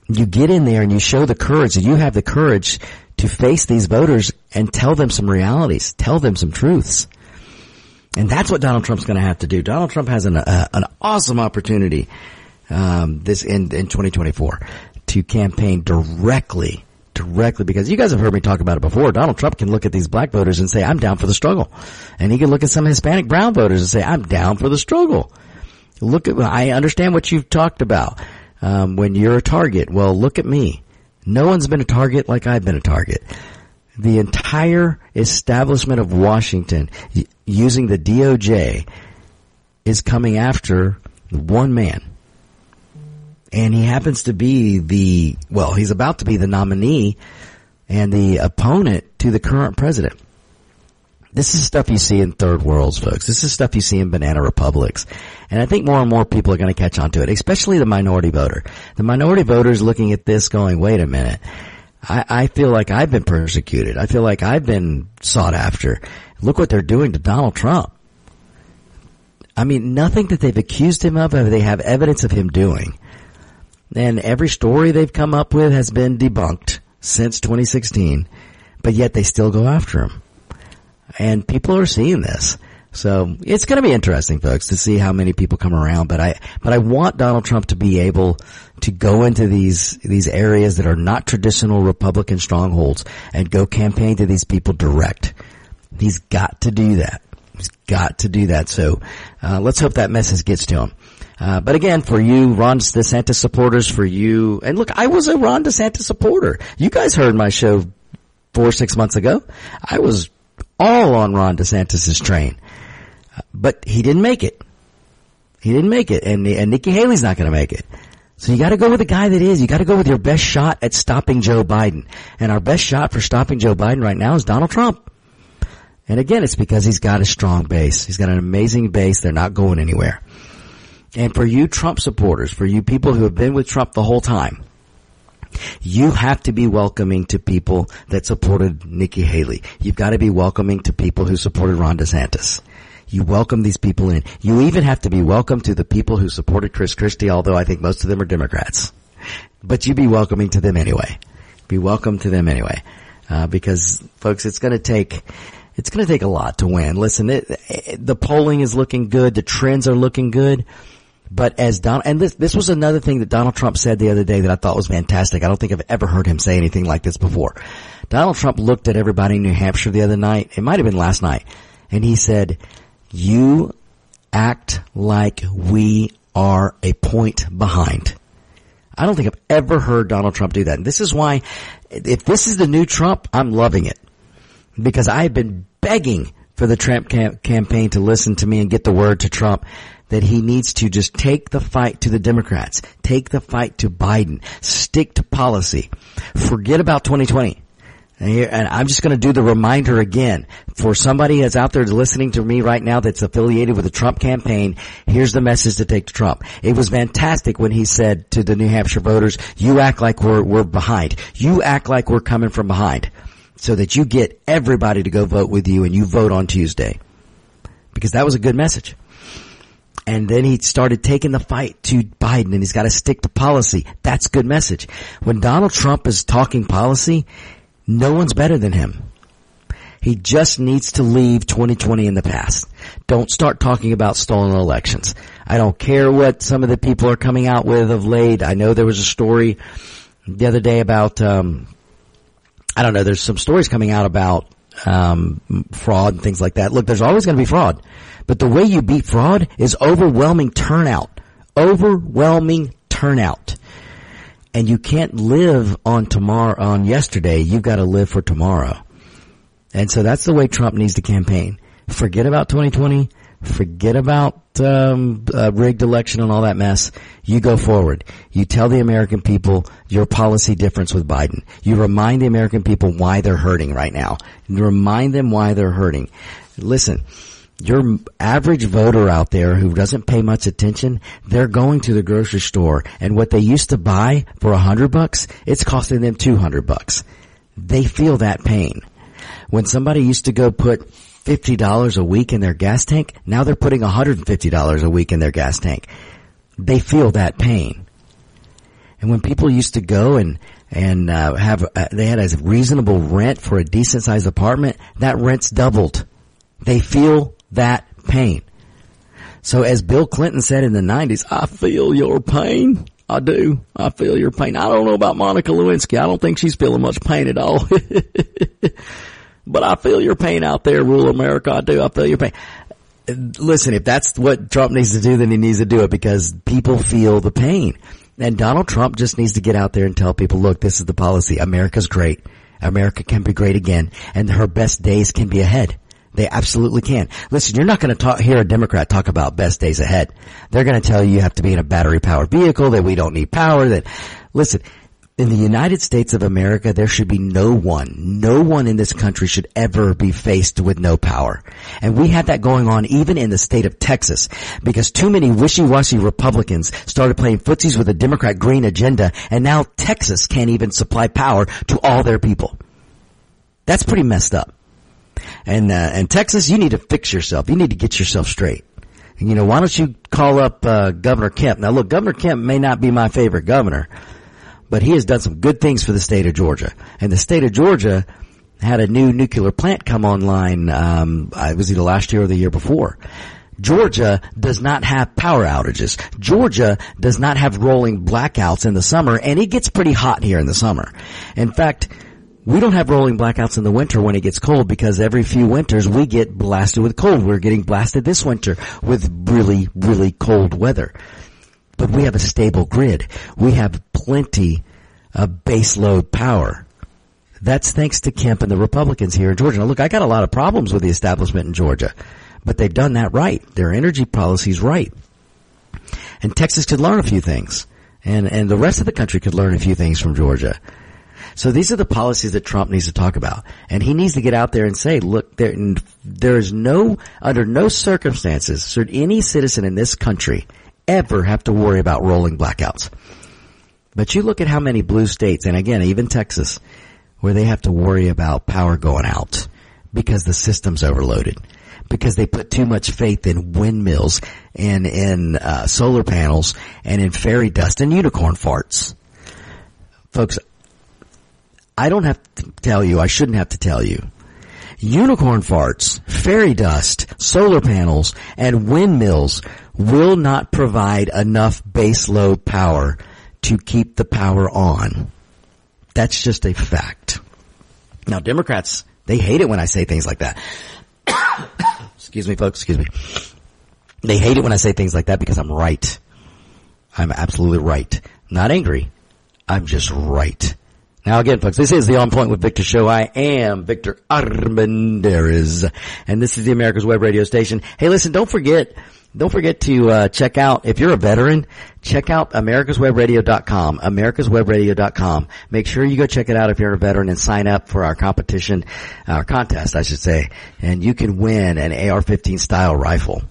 You get in there and you show the courage that you have the courage to face these voters and tell them some realities, tell them some truths. And that's what Donald Trump's going to have to do. Donald Trump has an, uh, an awesome opportunity um, this in, in 2024 to campaign directly directly because you guys have heard me talk about it before. Donald Trump can look at these black voters and say, I'm down for the struggle. And he can look at some Hispanic brown voters and say, I'm down for the struggle. Look at, I understand what you've talked about. Um, when you're a target, well, look at me. No one's been a target like I've been a target. the entire establishment of Washington using the DOJ is coming after one man. And he happens to be the, well, he's about to be the nominee and the opponent to the current president. This is stuff you see in third worlds, folks. This is stuff you see in banana republics. And I think more and more people are going to catch on to it, especially the minority voter. The minority voter is looking at this going, wait a minute. I, I feel like I've been persecuted. I feel like I've been sought after. Look what they're doing to Donald Trump. I mean, nothing that they've accused him of, they have evidence of him doing. And every story they've come up with has been debunked since 2016, but yet they still go after him. And people are seeing this. So it's going to be interesting, folks, to see how many people come around. But I, but I want Donald Trump to be able to go into these these areas that are not traditional Republican strongholds and go campaign to these people direct. He's got to do that. He's got to do that. So uh, let's hope that message gets to him. Uh, but again, for you Ron DeSantis supporters, for you, and look, I was a Ron DeSantis supporter. You guys heard my show four, six months ago. I was all on Ron DeSantis' train. But he didn't make it. He didn't make it. And, and Nikki Haley's not going to make it. So you got to go with the guy that is. You got to go with your best shot at stopping Joe Biden. And our best shot for stopping Joe Biden right now is Donald Trump. And again, it's because he's got a strong base. He's got an amazing base. They're not going anywhere. And for you Trump supporters, for you people who have been with Trump the whole time, you have to be welcoming to people that supported Nikki Haley. You've got to be welcoming to people who supported Ron DeSantis. You welcome these people in. You even have to be welcome to the people who supported Chris Christie, although I think most of them are Democrats. But you be welcoming to them anyway. Be welcome to them anyway. Uh, because folks, it's gonna take, it's gonna take a lot to win. Listen, it, it, the polling is looking good. The trends are looking good. But as Donald, and this, this was another thing that Donald Trump said the other day that I thought was fantastic. I don't think I've ever heard him say anything like this before. Donald Trump looked at everybody in New Hampshire the other night. It might have been last night. And he said, you act like we are a point behind. I don't think I've ever heard Donald Trump do that. And this is why, if this is the new Trump, I'm loving it. Because I have been begging for the Trump cam- campaign to listen to me and get the word to Trump that he needs to just take the fight to the Democrats, take the fight to Biden, stick to policy, forget about 2020. And I'm just going to do the reminder again for somebody that's out there listening to me right now that's affiliated with the Trump campaign. Here's the message to take to Trump. It was fantastic when he said to the New Hampshire voters, you act like we're, we're behind. You act like we're coming from behind so that you get everybody to go vote with you and you vote on Tuesday. Because that was a good message. And then he started taking the fight to Biden and he's got to stick to policy. That's good message. When Donald Trump is talking policy, no one's better than him. He just needs to leave 2020 in the past. Don't start talking about stolen elections. I don't care what some of the people are coming out with of late. I know there was a story the other day about, um, I don't know, there's some stories coming out about, um, fraud and things like that. Look, there's always going to be fraud. But the way you beat fraud is overwhelming turnout. Overwhelming turnout. And you can't live on tomorrow, on yesterday. You've got to live for tomorrow. And so that's the way Trump needs to campaign. Forget about 2020. Forget about um, rigged election and all that mess. You go forward. You tell the American people your policy difference with Biden. You remind the American people why they're hurting right now. You remind them why they're hurting. Listen, your average voter out there who doesn't pay much attention, they're going to the grocery store and what they used to buy for a hundred bucks, it's costing them two hundred bucks. They feel that pain. When somebody used to go put $50 a week in their gas tank, now they're putting $150 a week in their gas tank. They feel that pain. And when people used to go and and uh, have uh, they had a reasonable rent for a decent sized apartment, that rent's doubled. They feel that pain. So as Bill Clinton said in the 90s, I feel your pain. I do. I feel your pain. I don't know about Monica Lewinsky. I don't think she's feeling much pain at all. but I feel your pain out there, rural America. I do. I feel your pain. Listen, if that's what Trump needs to do, then he needs to do it because people feel the pain. And Donald Trump just needs to get out there and tell people, look, this is the policy. America's great. America can be great again and her best days can be ahead. They absolutely can. Listen, you're not going to hear a Democrat talk about best days ahead. They're going to tell you you have to be in a battery powered vehicle, that we don't need power, that, listen, in the United States of America, there should be no one, no one in this country should ever be faced with no power. And we had that going on even in the state of Texas because too many wishy-washy Republicans started playing footsies with a Democrat green agenda and now Texas can't even supply power to all their people. That's pretty messed up. And, uh, and Texas, you need to fix yourself. You need to get yourself straight. You know, why don't you call up, uh, Governor Kemp? Now look, Governor Kemp may not be my favorite governor, but he has done some good things for the state of Georgia. And the state of Georgia had a new nuclear plant come online, um, it was either last year or the year before. Georgia does not have power outages. Georgia does not have rolling blackouts in the summer, and it gets pretty hot here in the summer. In fact, we don't have rolling blackouts in the winter when it gets cold because every few winters we get blasted with cold. We're getting blasted this winter with really, really cold weather. But we have a stable grid. We have plenty of baseload power. That's thanks to Kemp and the Republicans here in Georgia. Now look, I got a lot of problems with the establishment in Georgia, but they've done that right. Their energy policy's right. And Texas could learn a few things. And, and the rest of the country could learn a few things from Georgia. So these are the policies that Trump needs to talk about. And he needs to get out there and say, look, there, there is no, under no circumstances should any citizen in this country ever have to worry about rolling blackouts. But you look at how many blue states, and again, even Texas, where they have to worry about power going out because the system's overloaded. Because they put too much faith in windmills and in uh, solar panels and in fairy dust and unicorn farts. Folks, I don't have to tell you, I shouldn't have to tell you. Unicorn farts, fairy dust, solar panels, and windmills will not provide enough base load power to keep the power on. That's just a fact. Now Democrats, they hate it when I say things like that. excuse me folks, excuse me. They hate it when I say things like that because I'm right. I'm absolutely right. Not angry. I'm just right. Now again, folks, this is the On Point with Victor show. I am Victor Armendariz, and this is the America's Web Radio Station. Hey, listen, don't forget, don't forget to uh, check out if you're a veteran, check out americaswebradio.com, americaswebradio.com. Make sure you go check it out if you're a veteran and sign up for our competition, our contest, I should say, and you can win an AR-15 style rifle.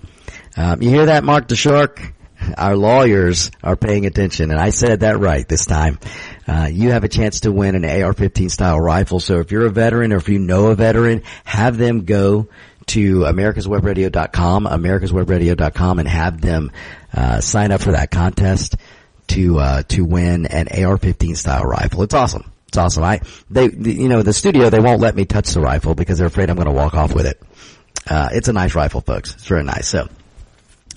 Um, you hear that, Mark the Shark? Our lawyers are paying attention, and I said that right this time. Uh, you have a chance to win an AR-15 style rifle. So if you're a veteran or if you know a veteran, have them go to americaswebradio.com, americaswebradio.com and have them, uh, sign up for that contest to, uh, to win an AR-15 style rifle. It's awesome. It's awesome. I, they, you know, the studio, they won't let me touch the rifle because they're afraid I'm going to walk off with it. Uh, it's a nice rifle, folks. It's very nice. So,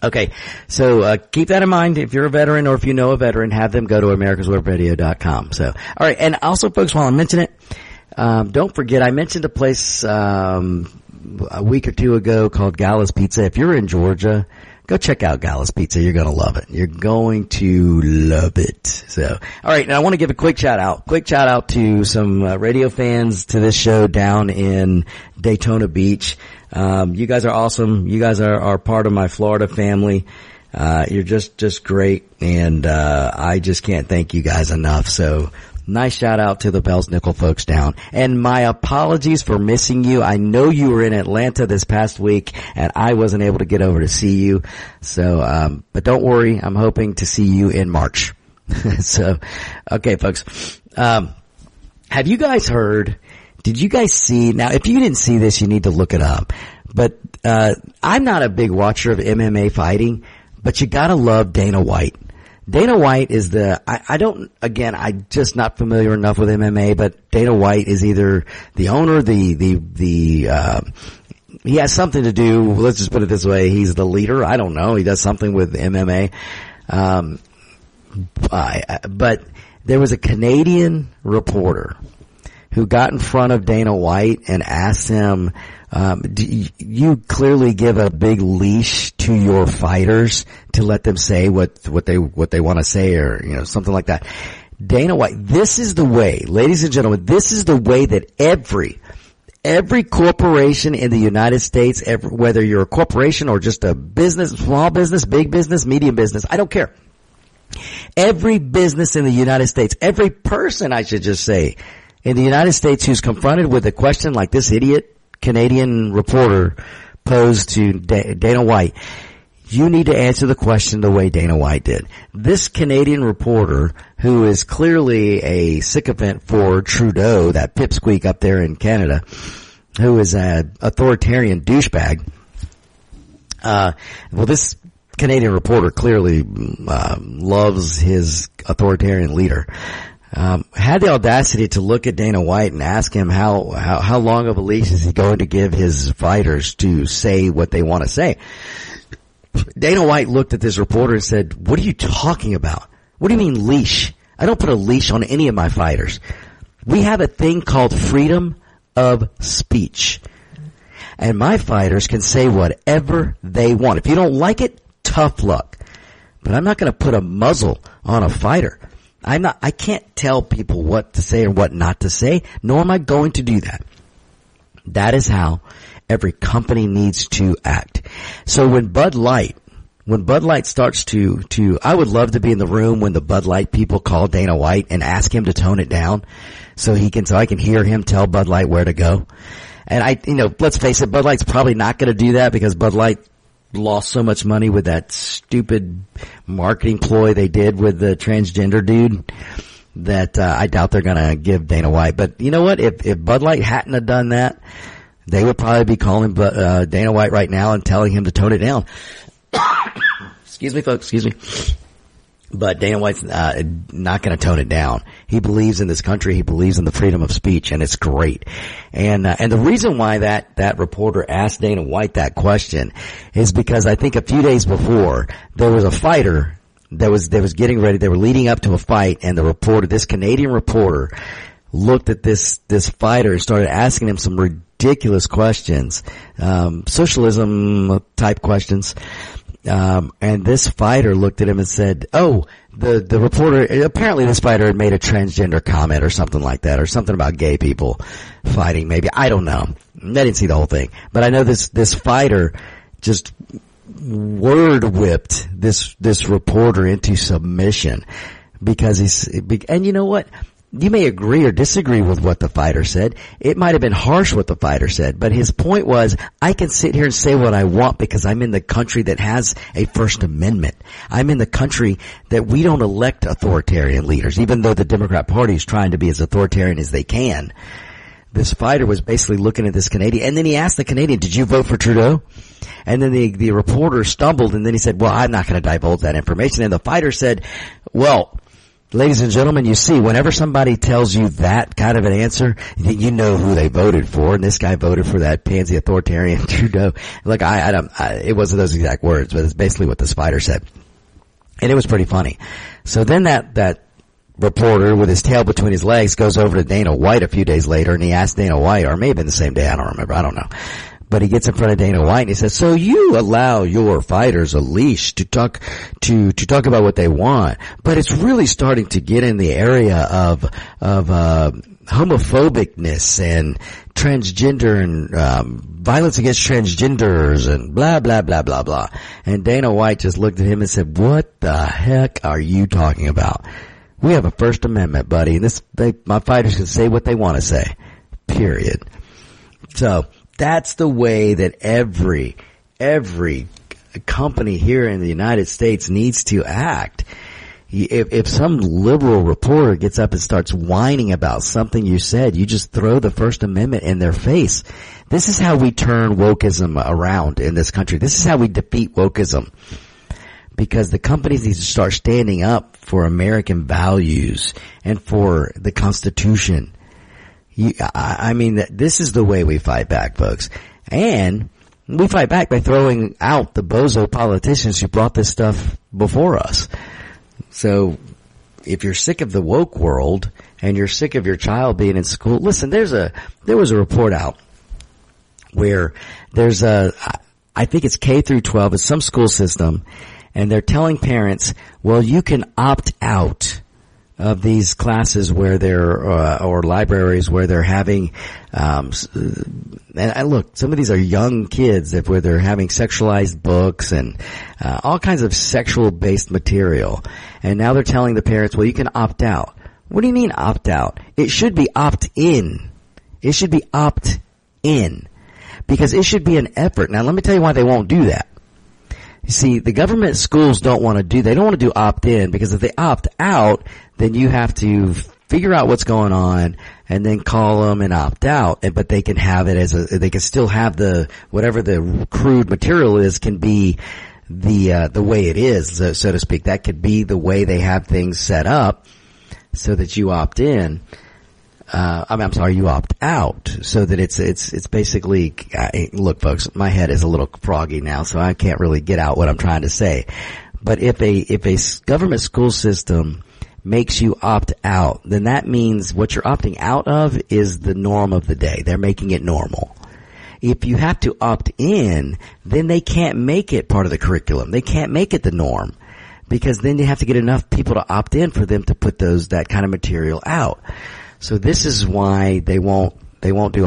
Okay, so uh, keep that in mind. If you're a veteran or if you know a veteran, have them go to americaswebradio.com. So, all right, and also, folks, while I mention it, um, don't forget I mentioned a place um, a week or two ago called Gala's Pizza. If you're in Georgia, go check out Gala's Pizza. You're going to love it. You're going to love it. So, all right. Now I want to give a quick shout out, quick shout out to some uh, radio fans to this show down in Daytona Beach. Um, you guys are awesome. You guys are, are part of my Florida family. Uh, you're just, just great. And, uh, I just can't thank you guys enough. So nice shout out to the Bells Nickel folks down. And my apologies for missing you. I know you were in Atlanta this past week and I wasn't able to get over to see you. So, um, but don't worry. I'm hoping to see you in March. so, okay, folks. Um, have you guys heard did you guys see, now if you didn't see this, you need to look it up. But, uh, I'm not a big watcher of MMA fighting, but you gotta love Dana White. Dana White is the, I, I don't, again, I'm just not familiar enough with MMA, but Dana White is either the owner, the, the, the, uh, he has something to do, let's just put it this way, he's the leader, I don't know, he does something with MMA. Um, but there was a Canadian reporter who got in front of Dana White and asked him, um, you clearly give a big leash to your fighters to let them say what what they what they want to say or you know something like that. Dana White, this is the way, ladies and gentlemen, this is the way that every, every corporation in the United States, every, whether you're a corporation or just a business, small business, big business, medium business, I don't care. Every business in the United States, every person, I should just say, in the United States who's confronted with a question like this idiot Canadian reporter posed to Dana White, you need to answer the question the way Dana White did. This Canadian reporter, who is clearly a sycophant for Trudeau, that pipsqueak up there in Canada, who is an authoritarian douchebag, uh, well this Canadian reporter clearly uh, loves his authoritarian leader. Um, had the audacity to look at Dana White and ask him how, how how long of a leash is he going to give his fighters to say what they want to say. Dana White looked at this reporter and said, "What are you talking about? What do you mean leash? I don't put a leash on any of my fighters. We have a thing called freedom of speech." And my fighters can say whatever they want. If you don't like it, tough luck. But I'm not going to put a muzzle on a fighter. I'm not, I can't tell people what to say or what not to say, nor am I going to do that. That is how every company needs to act. So when Bud Light, when Bud Light starts to, to, I would love to be in the room when the Bud Light people call Dana White and ask him to tone it down so he can, so I can hear him tell Bud Light where to go. And I, you know, let's face it, Bud Light's probably not going to do that because Bud Light lost so much money with that stupid marketing ploy they did with the transgender dude that uh, I doubt they're going to give Dana White. But you know what? If if Bud Light hadn't have done that, they would probably be calling uh, Dana White right now and telling him to tone it down. excuse me, folks. Excuse me. But Dana White's uh, not going to tone it down. He believes in this country. He believes in the freedom of speech, and it's great. And uh, and the reason why that that reporter asked Dana White that question is because I think a few days before there was a fighter that was that was getting ready. They were leading up to a fight, and the reporter, this Canadian reporter, looked at this this fighter and started asking him some ridiculous questions, um, socialism type questions. Um, and this fighter looked at him and said, "Oh, the the reporter. Apparently, this fighter had made a transgender comment or something like that, or something about gay people fighting. Maybe I don't know. I didn't see the whole thing, but I know this this fighter just word whipped this this reporter into submission because he's and you know what you may agree or disagree with what the fighter said. It might have been harsh what the fighter said, but his point was, I can sit here and say what I want because I'm in the country that has a First Amendment. I'm in the country that we don't elect authoritarian leaders, even though the Democrat Party is trying to be as authoritarian as they can. This fighter was basically looking at this Canadian, and then he asked the Canadian, did you vote for Trudeau? And then the, the reporter stumbled and then he said, well, I'm not going to divulge that information. And the fighter said, well, Ladies and gentlemen, you see, whenever somebody tells you that kind of an answer, you know who they voted for, and this guy voted for that pansy authoritarian Trudeau. Look, I, I don't, I, it wasn't those exact words, but it's basically what the spider said. And it was pretty funny. So then that, that reporter with his tail between his legs goes over to Dana White a few days later and he asked Dana White, or maybe the same day, I don't remember, I don't know. But he gets in front of Dana White and he says, so you allow your fighters a leash to talk, to, to talk about what they want, but it's really starting to get in the area of, of, uh, homophobicness and transgender and um, violence against transgenders and blah blah blah blah blah. And Dana White just looked at him and said, "What the heck are you talking about? We have a First Amendment, buddy, and this they, my fighters can say what they want to say. Period." So that's the way that every, every company here in the United States needs to act. If, if some liberal reporter gets up and starts whining about something you said, you just throw the First Amendment in their face. This is how we turn wokeism around in this country. This is how we defeat wokeism. Because the companies need to start standing up for American values and for the Constitution you, I, I mean, this is the way we fight back, folks. And we fight back by throwing out the bozo politicians who brought this stuff before us. So if you're sick of the woke world and you're sick of your child being in school, listen, there's a, there was a report out where there's a, I think it's K through 12, it's some school system, and they're telling parents, well, you can opt out of these classes where they're uh, or libraries where they're having um, and, and look some of these are young kids that where they're having sexualized books and uh, all kinds of sexual based material. And now they're telling the parents well you can opt out. What do you mean opt out? It should be opt in. It should be opt in. Because it should be an effort. Now let me tell you why they won't do that. You see, the government schools don't want to do, they don't want to do opt in because if they opt out, then you have to figure out what's going on and then call them and opt out. But they can have it as a, they can still have the, whatever the crude material is can be the, uh, the way it is, so, so to speak. That could be the way they have things set up so that you opt in uh, I mean, I'm sorry, you opt out so that it's, it's, it's basically, I, look folks, my head is a little froggy now, so I can't really get out what I'm trying to say. But if a, if a government school system makes you opt out, then that means what you're opting out of is the norm of the day. They're making it normal. If you have to opt in, then they can't make it part of the curriculum. They can't make it the norm because then you have to get enough people to opt in for them to put those, that kind of material out. So this is why they won't, they won't do